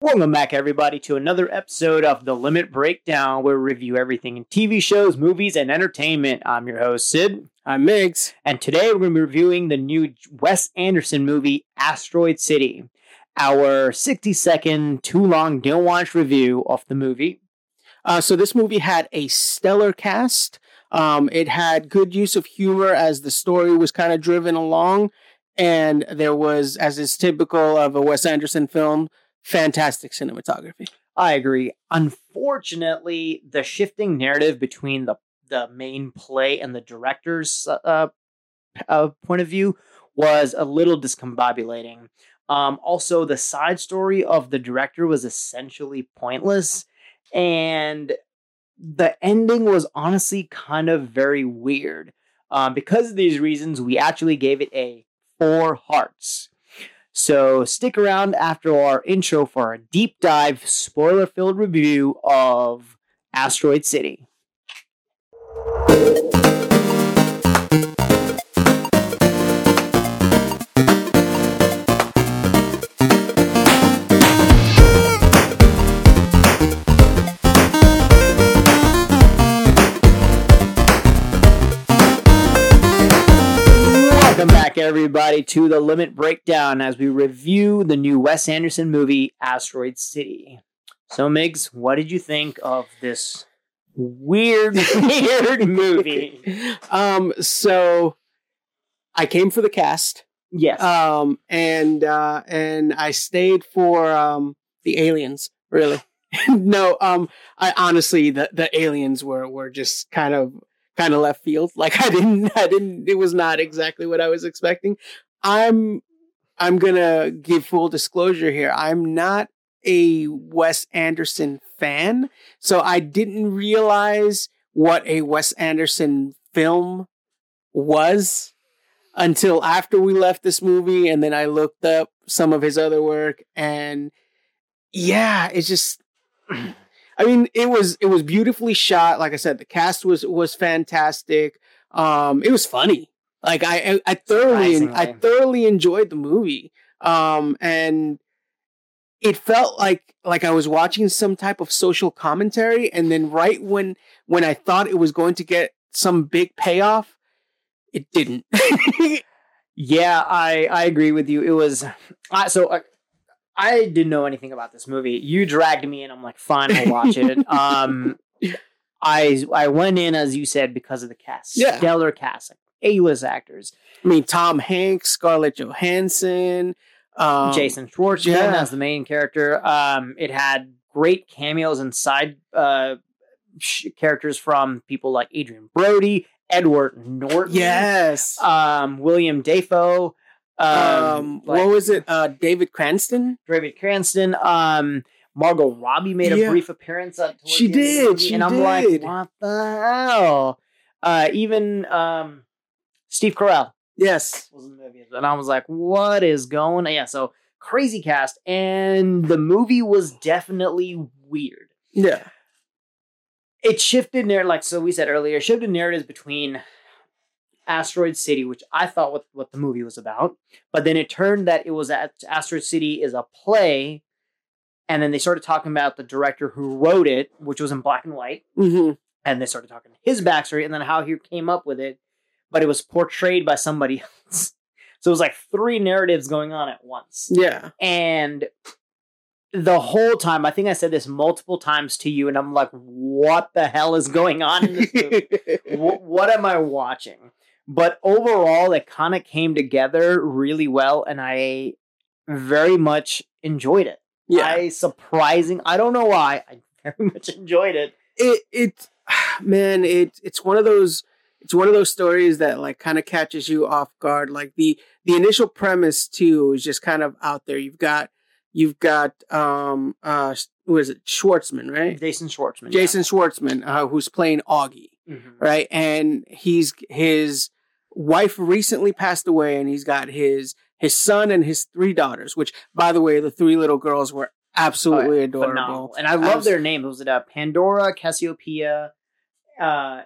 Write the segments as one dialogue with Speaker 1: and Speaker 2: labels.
Speaker 1: Welcome back, everybody, to another episode of The Limit Breakdown, where we review everything in TV shows, movies, and entertainment. I'm your host, Sid.
Speaker 2: I'm Migs.
Speaker 1: And today we're going to be reviewing the new Wes Anderson movie, Asteroid City. Our 60 second, too long, don't watch review of the movie.
Speaker 2: Uh, so, this movie had a stellar cast. Um, it had good use of humor as the story was kind of driven along. And there was, as is typical of a Wes Anderson film, fantastic cinematography.
Speaker 1: I agree. Unfortunately, the shifting narrative between the the main play and the director's uh, uh, point of view was a little discombobulating. Um, also, the side story of the director was essentially pointless, and the ending was honestly kind of very weird. Um, because of these reasons, we actually gave it a four hearts. So stick around after our intro for a deep dive, spoiler filled review of Asteroid City. Everybody, to the Limit Breakdown as we review the new Wes Anderson movie, Asteroid City. So, Migs, what did you think of this weird, weird movie?
Speaker 2: Um, so I came for the cast.
Speaker 1: Yes.
Speaker 2: Um, and uh, and I stayed for um the aliens. Really. no. Um. I honestly, the the aliens were were just kind of kind of left field. Like I didn't, I didn't, it was not exactly what I was expecting. I'm, I'm gonna give full disclosure here. I'm not a Wes Anderson fan, so I didn't realize what a Wes Anderson film was until after we left this movie, and then I looked up some of his other work, and yeah, it's just. I mean, it was it was beautifully shot. Like I said, the cast was was fantastic. Um, it was funny. Like I I, thoroughly I thoroughly enjoyed the movie. Um, and it felt like like I was watching some type of social commentary, and then right when when I thought it was going to get some big payoff, it didn't.
Speaker 1: yeah, I I agree with you. It was so. Uh, I didn't know anything about this movie. You dragged me in. I'm like, fine, I'll watch it. um, I I went in as you said because of the cast, yeah. stellar cast, like A-list actors.
Speaker 2: I mean, Tom Hanks, Scarlett Johansson,
Speaker 1: um, Jason Schwartzman yeah. as the main character. Um, it had great cameos and side uh, sh- characters from people like Adrien Brody, Edward Norton,
Speaker 2: yes,
Speaker 1: um, William Dafoe.
Speaker 2: Um, um like, what was it? Uh, David Cranston.
Speaker 1: David Cranston. Um, Margot Robbie made a brief appearance. At
Speaker 2: she did. She
Speaker 1: and I'm
Speaker 2: did.
Speaker 1: like, what the hell? Uh, even um, Steve Carell.
Speaker 2: Yes.
Speaker 1: Was in the movie, and I was like, what is going? on? Yeah. So crazy cast, and the movie was definitely weird.
Speaker 2: Yeah.
Speaker 1: It shifted narrative, like so we said earlier, shifted narratives between Asteroid City, which I thought what, what the movie was about. But then it turned that it was at Asteroid City is a play. And then they started talking about the director who wrote it, which was in black and white.
Speaker 2: Mm-hmm.
Speaker 1: And they started talking his backstory and then how he came up with it. But it was portrayed by somebody else. So it was like three narratives going on at once.
Speaker 2: Yeah.
Speaker 1: And the whole time, I think I said this multiple times to you, and I'm like, what the hell is going on in this movie? what, what am I watching? But overall, it kind of came together really well, and I very much enjoyed it. Yeah, I surprising. I don't know why. I very much enjoyed it.
Speaker 2: It it man, it it's one of those it's one of those stories that like kind of catches you off guard. Like the the initial premise too is just kind of out there. You've got you've got um uh who is it Schwartzman right?
Speaker 1: Jason Schwartzman.
Speaker 2: Jason yeah. Schwartzman, uh, who's playing Augie, mm-hmm. right? And he's his wife recently passed away and he's got his his son and his three daughters which by the way the three little girls were absolutely oh, yeah. adorable Phenomenal.
Speaker 1: and i love their names was it uh, pandora cassiopeia uh,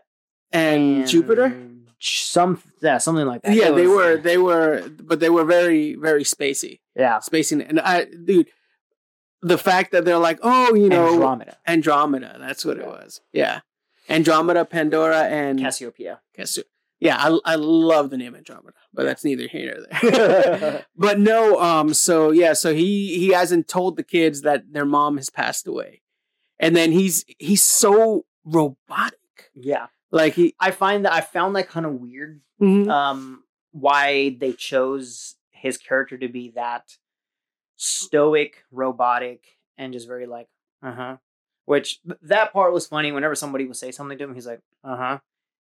Speaker 2: and, and, jupiter
Speaker 1: some yeah something like that
Speaker 2: yeah was, they were they were but they were very very spacey
Speaker 1: yeah
Speaker 2: spacing and i dude the fact that they're like, oh, you know,
Speaker 1: Andromeda,
Speaker 2: Andromeda. That's what it was. Yeah, Andromeda, Pandora, and
Speaker 1: Cassiopeia.
Speaker 2: Cassu- Yeah, I I love the name Andromeda, but that's neither here nor there. but no, um, so yeah, so he he hasn't told the kids that their mom has passed away, and then he's he's so robotic,
Speaker 1: yeah,
Speaker 2: like he.
Speaker 1: I find that I found that kind of weird.
Speaker 2: Mhm.
Speaker 1: Um, why they chose his character to be that stoic, robotic, and just very like, uh huh. Which th- that part was funny. Whenever somebody would say something to him, he's like, uh huh.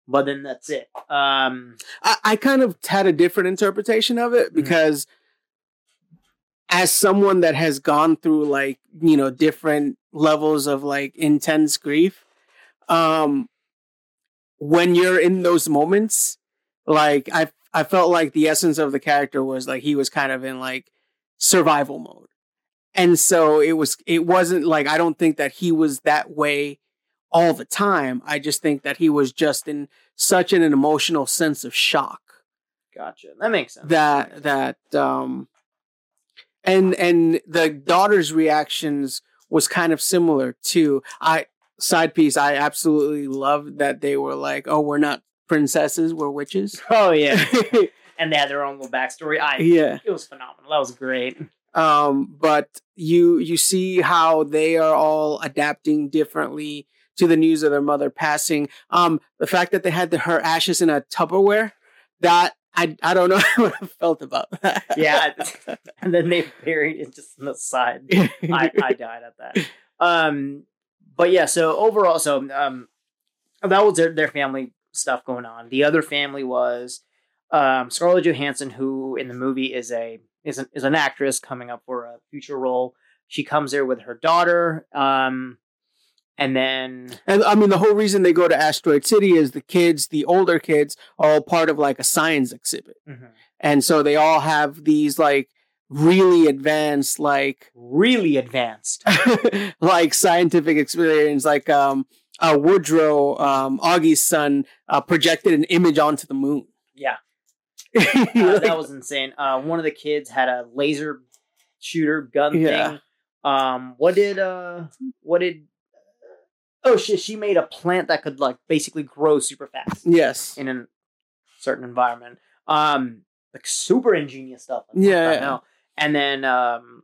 Speaker 1: But then that's it. Um,
Speaker 2: I, I kind of had a different interpretation of it
Speaker 1: Mhm.
Speaker 2: because as someone that has gone through like you know different levels of like intense grief um when you're in those moments like i i felt like the essence of the character was like he was kind of in like survival mode and so it was it wasn't like i don't think that he was that way all the time i just think that he was just in such an emotional sense of shock
Speaker 1: gotcha. That makes sense.
Speaker 2: that that um and and the daughter's reactions was kind of similar too i side piece i absolutely loved that they were like oh we're not princesses we're witches
Speaker 1: Oh yeah, and they had their own little backstory. I
Speaker 2: yeah
Speaker 1: it was phenomenal. That was great.
Speaker 2: um but you you see how they are all adapting differently to the news of their mother passing um the fact that they had the, her ashes in a tupperware that i i don't know what i felt about that
Speaker 1: Yeah, and then they buried it just on the side. I, I died at that. Um, but yeah, so overall, so um, that was their, their family stuff going on. The other family was um, Scarlett Johansson, who in the movie is a is an, is an actress coming up for a future role. She comes there with her daughter, um, and then
Speaker 2: And I mean, the whole reason they go to Asteroid City is the kids, the older kids, are all part of like a science exhibit. And so they all have these like really advanced, like,
Speaker 1: really advanced.
Speaker 2: like scientific experience. Like, um, uh, Woodrow, um, Augie's son, uh, projected an image onto the moon.
Speaker 1: Yeah, uh, that was insane. Uh, one of the kids had a laser shooter gun
Speaker 2: Yeah.
Speaker 1: thing. Um, what did uh, what did? Oh shit! She made a plant that could like basically grow super fast
Speaker 2: yes.
Speaker 1: in a certain environment. Um, like super ingenious stuff. Like,
Speaker 2: Yeah,
Speaker 1: the
Speaker 2: yeah.
Speaker 1: And then um,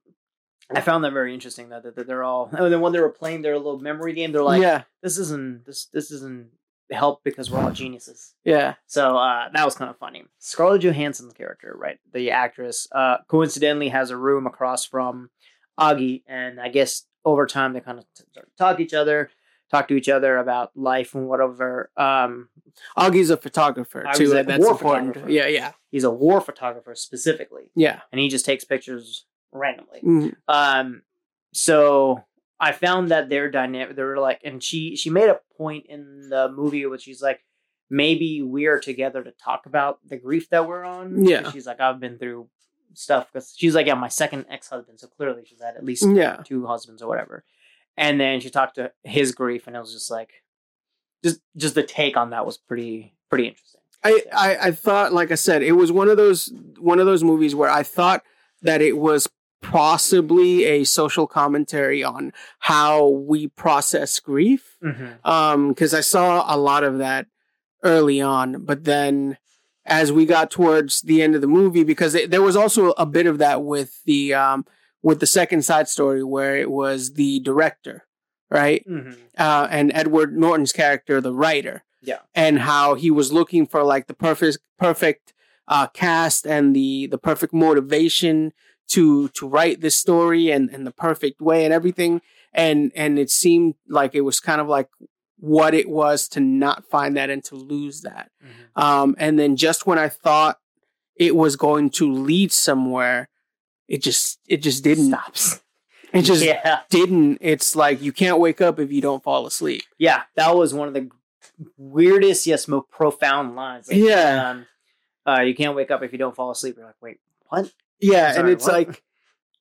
Speaker 1: I found that very interesting that, that they're all. And then when they were playing their little memory game, they're like,
Speaker 2: yeah.
Speaker 1: "This isn't this this isn't help because we're all geniuses."
Speaker 2: Yeah.
Speaker 1: So uh, that was kind of funny. Scarlett Johansson's character, right, the actress, uh, coincidentally has a room across from Augie, and I guess over time they kind of t- start to talk each other, talk to each other about life and whatever. Um,
Speaker 2: Augie's a photographer too.
Speaker 1: a
Speaker 2: That's important. Yeah. Yeah.
Speaker 1: he's a war photographer specifically,
Speaker 2: Yeah.
Speaker 1: and he just takes pictures randomly.
Speaker 2: Mhm.
Speaker 1: Um, so I found that their dynamic, they were like, and she she made a point in the movie where she's like, maybe we are together to talk about the grief that we're on.
Speaker 2: Yeah.
Speaker 1: she's like, I've been through stuff because she's like, yeah, my second ex husband, so clearly she's had at least
Speaker 2: Yeah.
Speaker 1: two husbands or whatever. And then she talked to his grief, and it was just like, just just the take on that was pretty pretty interesting.
Speaker 2: I, I I thought, like I said, it was one of those one of those movies where I thought that it was possibly a social commentary on how we process grief.
Speaker 1: Mm-hmm.
Speaker 2: Um, because I saw a lot of that early on, but then as we got towards the end of the movie, because it, there was also a bit of that with the um with the second side story where it was the director, right?
Speaker 1: Mm-hmm.
Speaker 2: uh, and Edward Norton's character, the writer.
Speaker 1: Yeah.
Speaker 2: And how he was looking for like the perfect perfect uh, cast and the the perfect motivation to to write this story and and the perfect way and everything. And and it seemed like it was kind of like what it was to not find that and to lose that.
Speaker 1: Mm-hmm.
Speaker 2: Um, and then just when I thought it was going to lead somewhere, it just it just didn't.
Speaker 1: Stops.
Speaker 2: It just
Speaker 1: yeah.
Speaker 2: didn't. It's like you can't wake up if you don't fall asleep.
Speaker 1: yeah, that was one of the weirdest, yes, most profound lines. Like,
Speaker 2: Yeah.
Speaker 1: um, uh, you can't wake up if you don't fall asleep. You're like, wait, what?
Speaker 2: Yeah,
Speaker 1: Sorry,
Speaker 2: and it's
Speaker 1: what?
Speaker 2: like,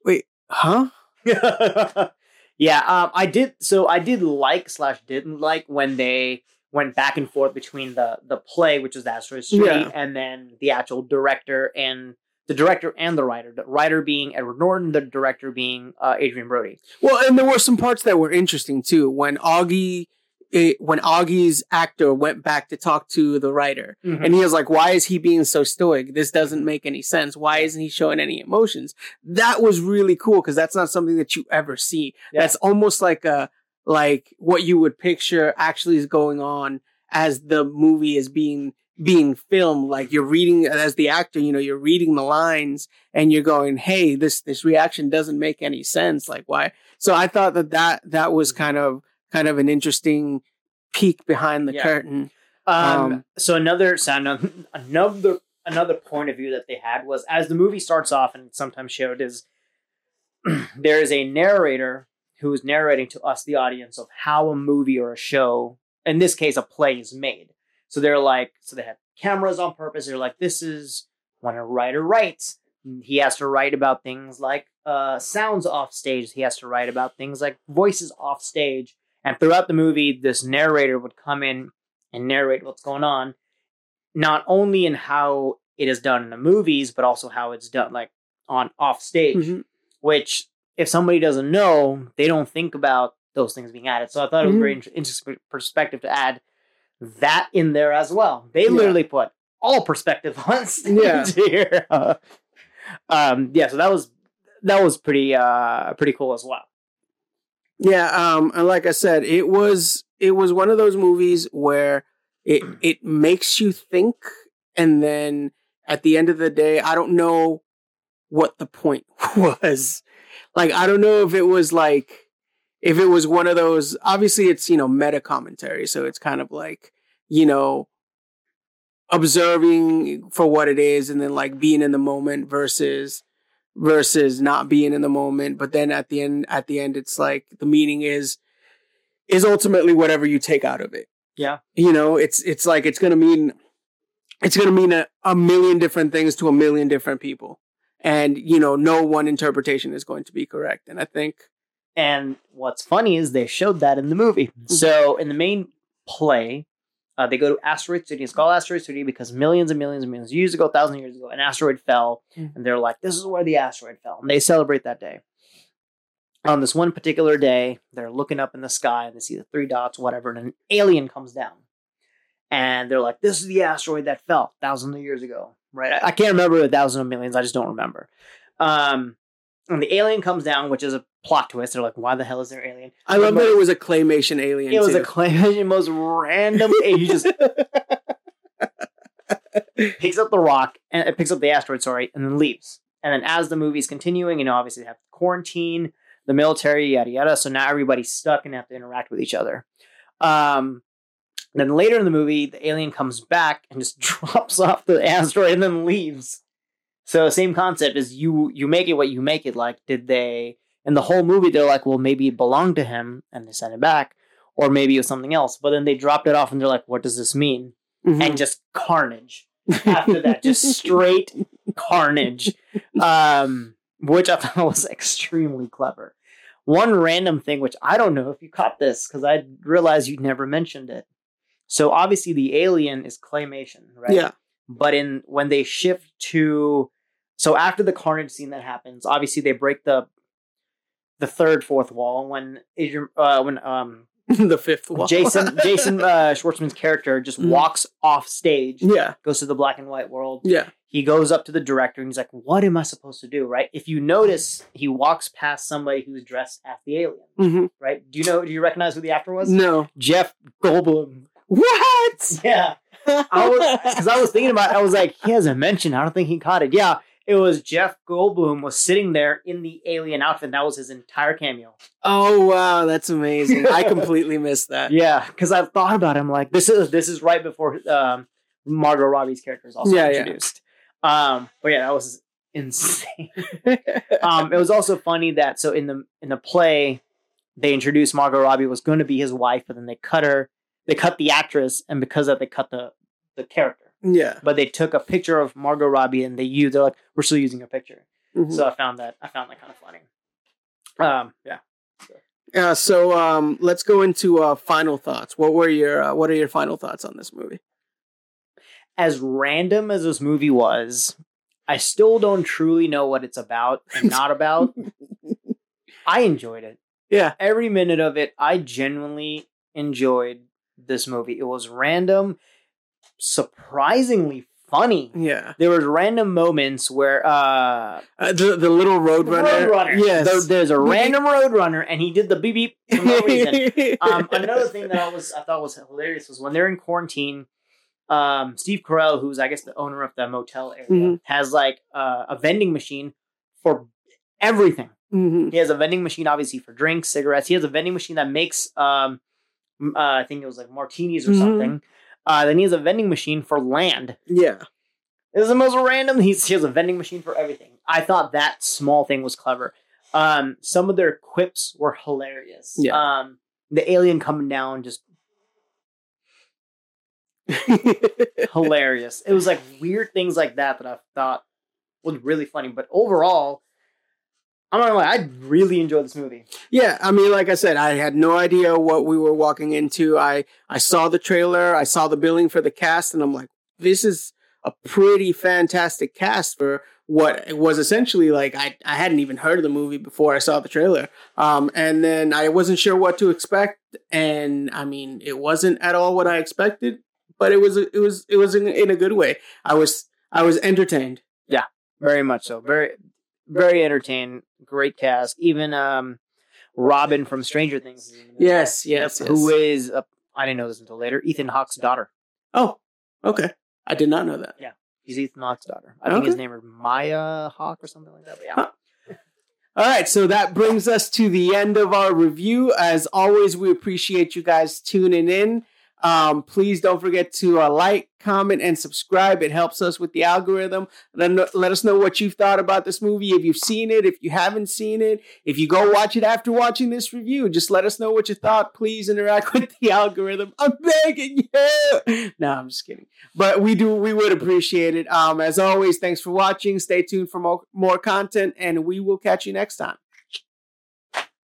Speaker 2: wait, huh?
Speaker 1: yeah, um, I did. So I did like slash didn't like when they went back and forth between the the play, which was the Asteroid City,
Speaker 2: Yeah.
Speaker 1: and then the actual director and the director and the writer. The writer being Edward Norton, the director being uh, Adrien Brody.
Speaker 2: Well, and there were some parts that were interesting too. When Augie, it, when Augie's actor went back to talk to the writer, and he was like, "Why is he being so stoic? This doesn't make any sense. Why isn't he showing any emotions?" That was really cool because that's not something that you ever see.
Speaker 1: Yeah.
Speaker 2: That's almost like a like what you would picture actually is going on as the movie is being being filmed like you're reading as the actor you know you're reading the lines and you're going hey this this reaction doesn't make any sense like why? So i thought that that that was kind of kind of an interesting peek behind the
Speaker 1: Yeah.
Speaker 2: curtain.
Speaker 1: Um,
Speaker 2: Um,
Speaker 1: so another so ano- another another point of view that they had was as the movie starts off and sometimes showed is there is a narrator who is narrating to us the audience of how a movie or a show in this case a play is made so they're like so they have cameras on purpose they're like this is when a writer writes he has to write about things like uh, sounds off stage he has to write about things like voices off stage and throughout the movie this narrator would come in and narrate what's going on, not only in how it is done in the movies, but also how it's done like on off stage.
Speaker 2: Mhm.
Speaker 1: Which, if somebody doesn't know, they don't think about those things being added. So I thought it was a very interesting perspective to add that in there as well. They
Speaker 2: Yeah.
Speaker 1: literally put all perspective on
Speaker 2: Yeah.
Speaker 1: here. um, yeah, so that was that was pretty uh pretty cool as well.
Speaker 2: Yeah, um, and like I said, it was it was one of those movies where it it makes you think, and then at the end of the day, I don't know what the point was. Like, I don't know if it was like if it was one of those. Obviously, it's you know meta commentary, so it's kind of like you know observing for what it is, and then like being in the moment versus versus not being in the moment but then at the end at the end it's like the meaning is is ultimately whatever you take out of it
Speaker 1: Yeah.
Speaker 2: you know it's it's like it's gonna mean it's gonna mean a, a million different things to a million different people and you know no one interpretation is going to be correct and i think
Speaker 1: And what's funny is they showed that in the movie. So in the main play, uh, they go to Asteroid City. It's called Asteroid City because millions and millions and millions of years ago, thousand years ago, an asteroid fell,
Speaker 2: Mhm.
Speaker 1: and they're like, "This is where the asteroid fell," and they celebrate that day. On this one particular day, they're looking up in the sky and they see the three dots, whatever, and an alien comes down, and they're like, "This is the asteroid that fell thousands of years ago." Right? I, I can't remember a thousand of millions. I just don't remember. Um, and the alien comes down, which is a plot twist. They're like, "Why the hell is there an alien?"
Speaker 2: i love that it was a claymation alien
Speaker 1: It was a claymation, most random. and he just picks up the rock and it picks up the asteroid, sorry, and then leaves. And then as the movie's continuing, you know, obviously they have quarantine, the military, yada yada. So now everybody's stuck and have to interact with each other. Um, then later in the movie, the alien comes back and just drops off the asteroid and then leaves. So same concept is you you make it what you make it. Like, did they in the whole movie they're like, well, maybe it belonged to him and they sent it back, or maybe it was something else. But then they dropped it off and they're like, what does this mean?
Speaker 2: Mhm.
Speaker 1: And just carnage after that, just straight carnage, um, which I thought was extremely clever. One random thing, which I don't know if you caught this because I realized you'd never mentioned it. So obviously the alien is claymation, right?
Speaker 2: yeah
Speaker 1: But in when they shift to, so after the carnage scene that happens, obviously they break the the third fourth wall when Adrien, uh, when um
Speaker 2: the fifth wall
Speaker 1: Jason Jason uh, Schwartzman's character just
Speaker 2: Mhm.
Speaker 1: walks off stage,
Speaker 2: yeah
Speaker 1: goes to the black and white world.
Speaker 2: yeah
Speaker 1: He goes up to the director and he's like, "What am I supposed to do?" Right? If you notice, he walks past somebody who's dressed as the alien.
Speaker 2: hmm
Speaker 1: Right? Do you know? Do you recognize who the actor was?
Speaker 2: no
Speaker 1: Jeff Goldblum.
Speaker 2: what
Speaker 1: Yeah, I was because I was thinking about. It, I was like, he hasn't mentioned. I don't think he caught it. Yeah, it was Jeff Goldblum was sitting there in the alien outfit. That was his entire cameo.
Speaker 2: oh wow that's amazing i completely missed that
Speaker 1: Yeah, because I've thought about him. Like this is this is right before um, Margot Robbie's character is also
Speaker 2: Yeah, yeah.
Speaker 1: introduced. Um, but yeah, that was insane. um, it was also funny that so in the in the play, they introduced Margot Robbie was going to be his wife, but then they cut her. They cut the actress, and because of that, they cut the the character.
Speaker 2: Yeah
Speaker 1: But they took a picture of Margot Robbie, and they used. They're like, we're still using her picture.
Speaker 2: Mhm.
Speaker 1: So I found that I found that kind of funny. Um, yeah.
Speaker 2: Yeah, so um, let's go into uh, final thoughts. What were your uh, What are your final thoughts on this movie?
Speaker 1: as random as this movie was, I still don't truly know what it's about and not about. I enjoyed it.
Speaker 2: Yeah.
Speaker 1: Every minute of it, I genuinely enjoyed this movie. It was random, surprisingly funny.
Speaker 2: Yeah.
Speaker 1: There was random moments where uh
Speaker 2: Uh, the the little road runner.
Speaker 1: Roadrunner.
Speaker 2: Yes.
Speaker 1: There- there's a random roadrunner and he did the beep beep for no reason. Um, another thing that I was I thought was hilarious was when they're in quarantine. Um, Steve Carell, who's I guess the owner of the motel area,
Speaker 2: Mhm.
Speaker 1: has like uh, a vending machine for everything.
Speaker 2: Mhm.
Speaker 1: He has a vending machine, obviously for drinks, cigarettes. He has a vending machine that makes, um, uh, I think it was like martinis or
Speaker 2: Mhm.
Speaker 1: something. Uh, then he has a vending machine for land.
Speaker 2: Yeah.
Speaker 1: This is the most random. He's, he has a vending machine for everything. I thought that small thing was clever. Um, some of their quips were hilarious.
Speaker 2: Yeah.
Speaker 1: Um, the alien coming down, just hilarious. it was like weird things like that that I thought was really funny. But overall, I'm not gonna lie, I really enjoyed this movie.
Speaker 2: Yeah, I mean, like I said, I had no idea what we were walking into. I I saw the trailer, I saw the billing for the cast, and I'm like, this is a pretty fantastic cast for what it was essentially like. I I hadn't even heard of the movie before I saw the trailer, um, and then I wasn't sure what to expect, and I mean, it wasn't at all what I expected, but it was it was it was in, in a good way. I was I was entertained.
Speaker 1: Yeah, very much so. Very, very entertaining. Great cast. Even um, Robin from Stranger Things. is in it.
Speaker 2: Yes, yes, yes.
Speaker 1: Who is? Uh, I didn't know this until later. Ethan Hawke's daughter.
Speaker 2: Oh, okay. I did not know that.
Speaker 1: Yeah, he's Ethan Hawke's daughter. I think his name is Maya Hawke or something like that. But yeah.
Speaker 2: Huh. All right, so that brings us to the end of our review. As always, we appreciate you guys tuning in. Um, please don't forget to uh, like, comment, and subscribe. It helps us with the algorithm. Let, let us know what you've thought about this movie. If you've seen it, if you haven't seen it, if you go watch it after watching this review, just let us know what you thought. Please interact with the algorithm. I'm begging you. no, I'm just kidding. But we do, we would appreciate it. Um, as always, thanks for watching. Stay tuned for more, more content, and we will catch you next time.